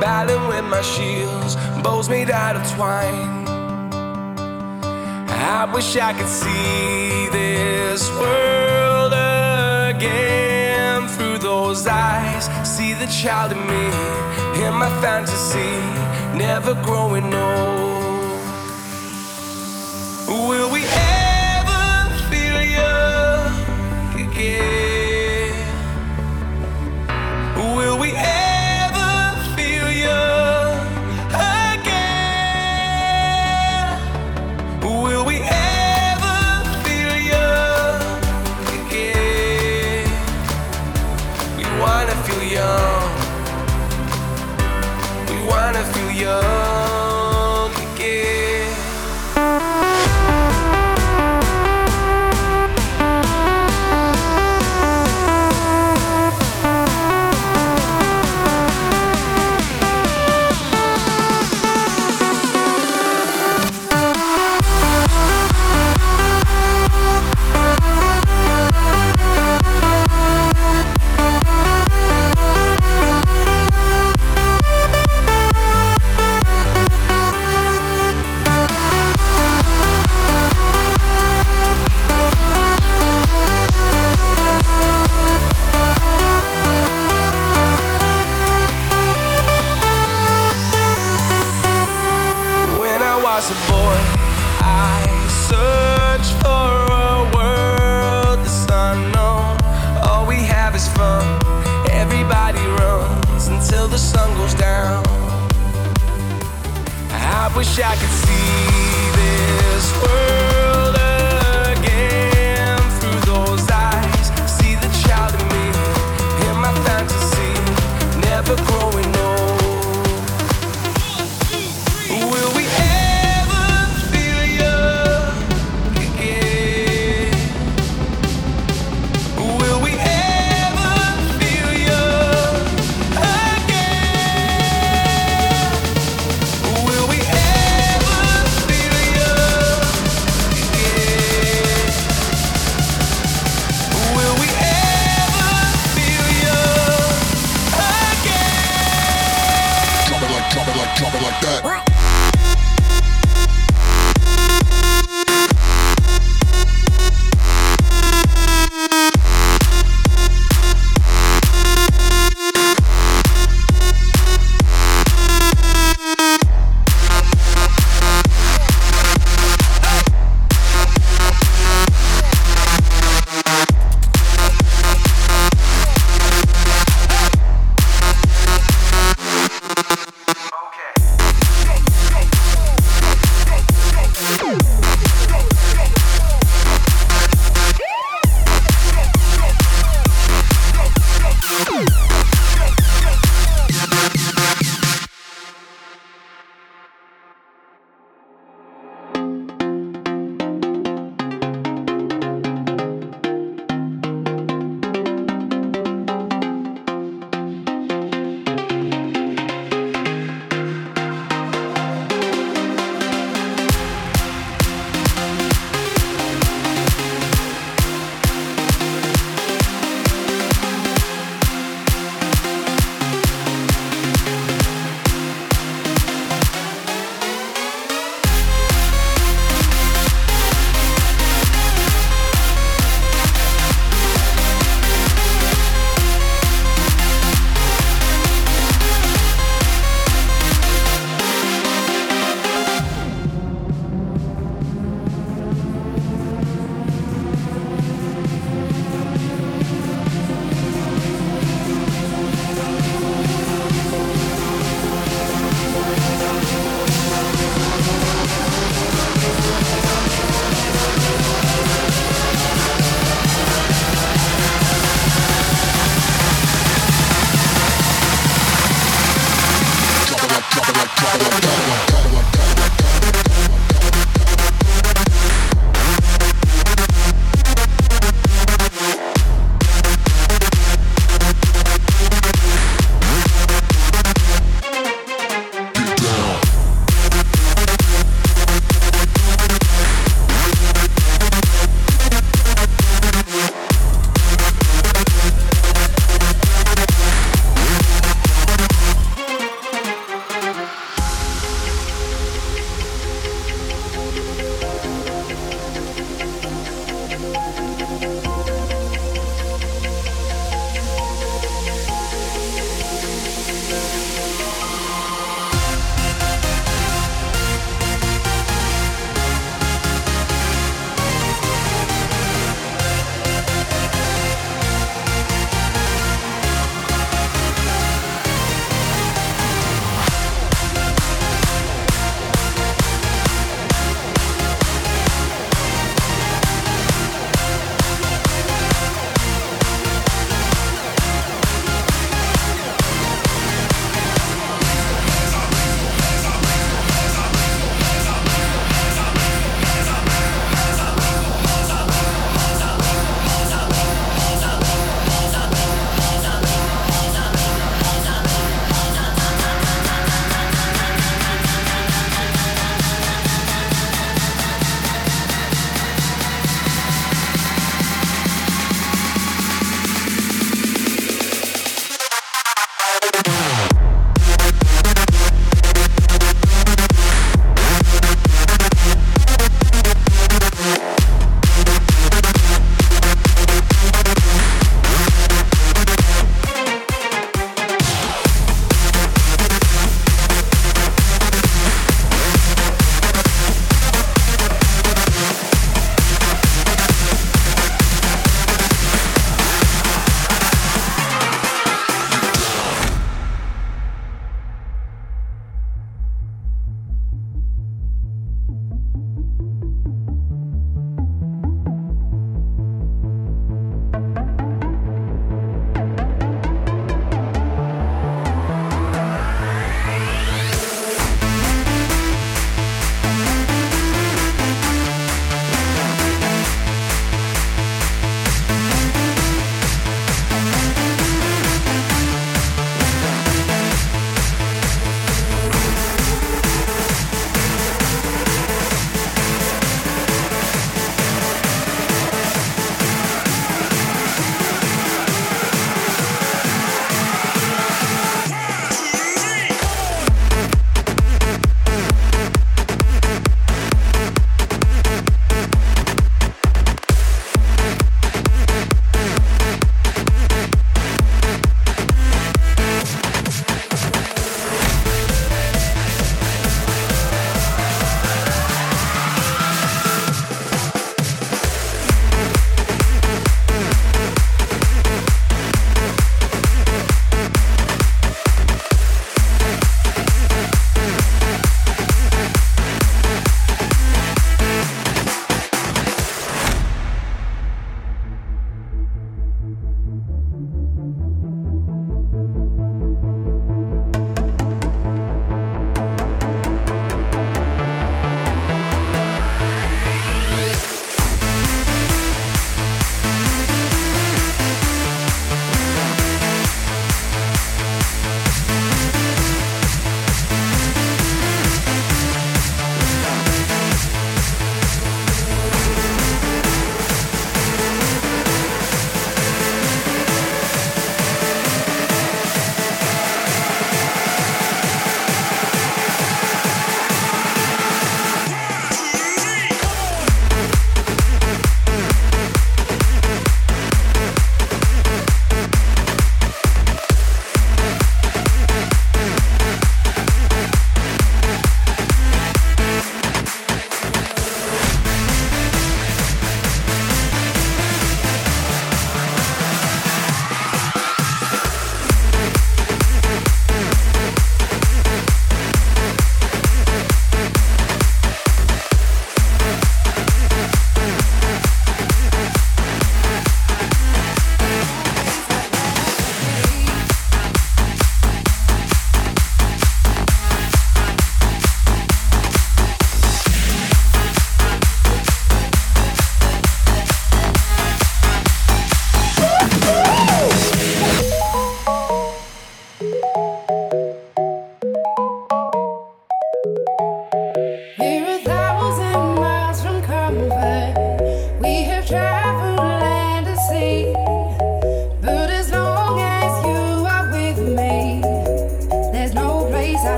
battling with my shields, bows made out of twine. I wish I could see this world again through those eyes. See the child in me, in my fantasy, never growing old.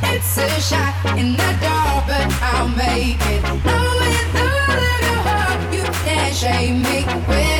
It's a shot in the dark, but I'll make it. Heart, you can't shame me. When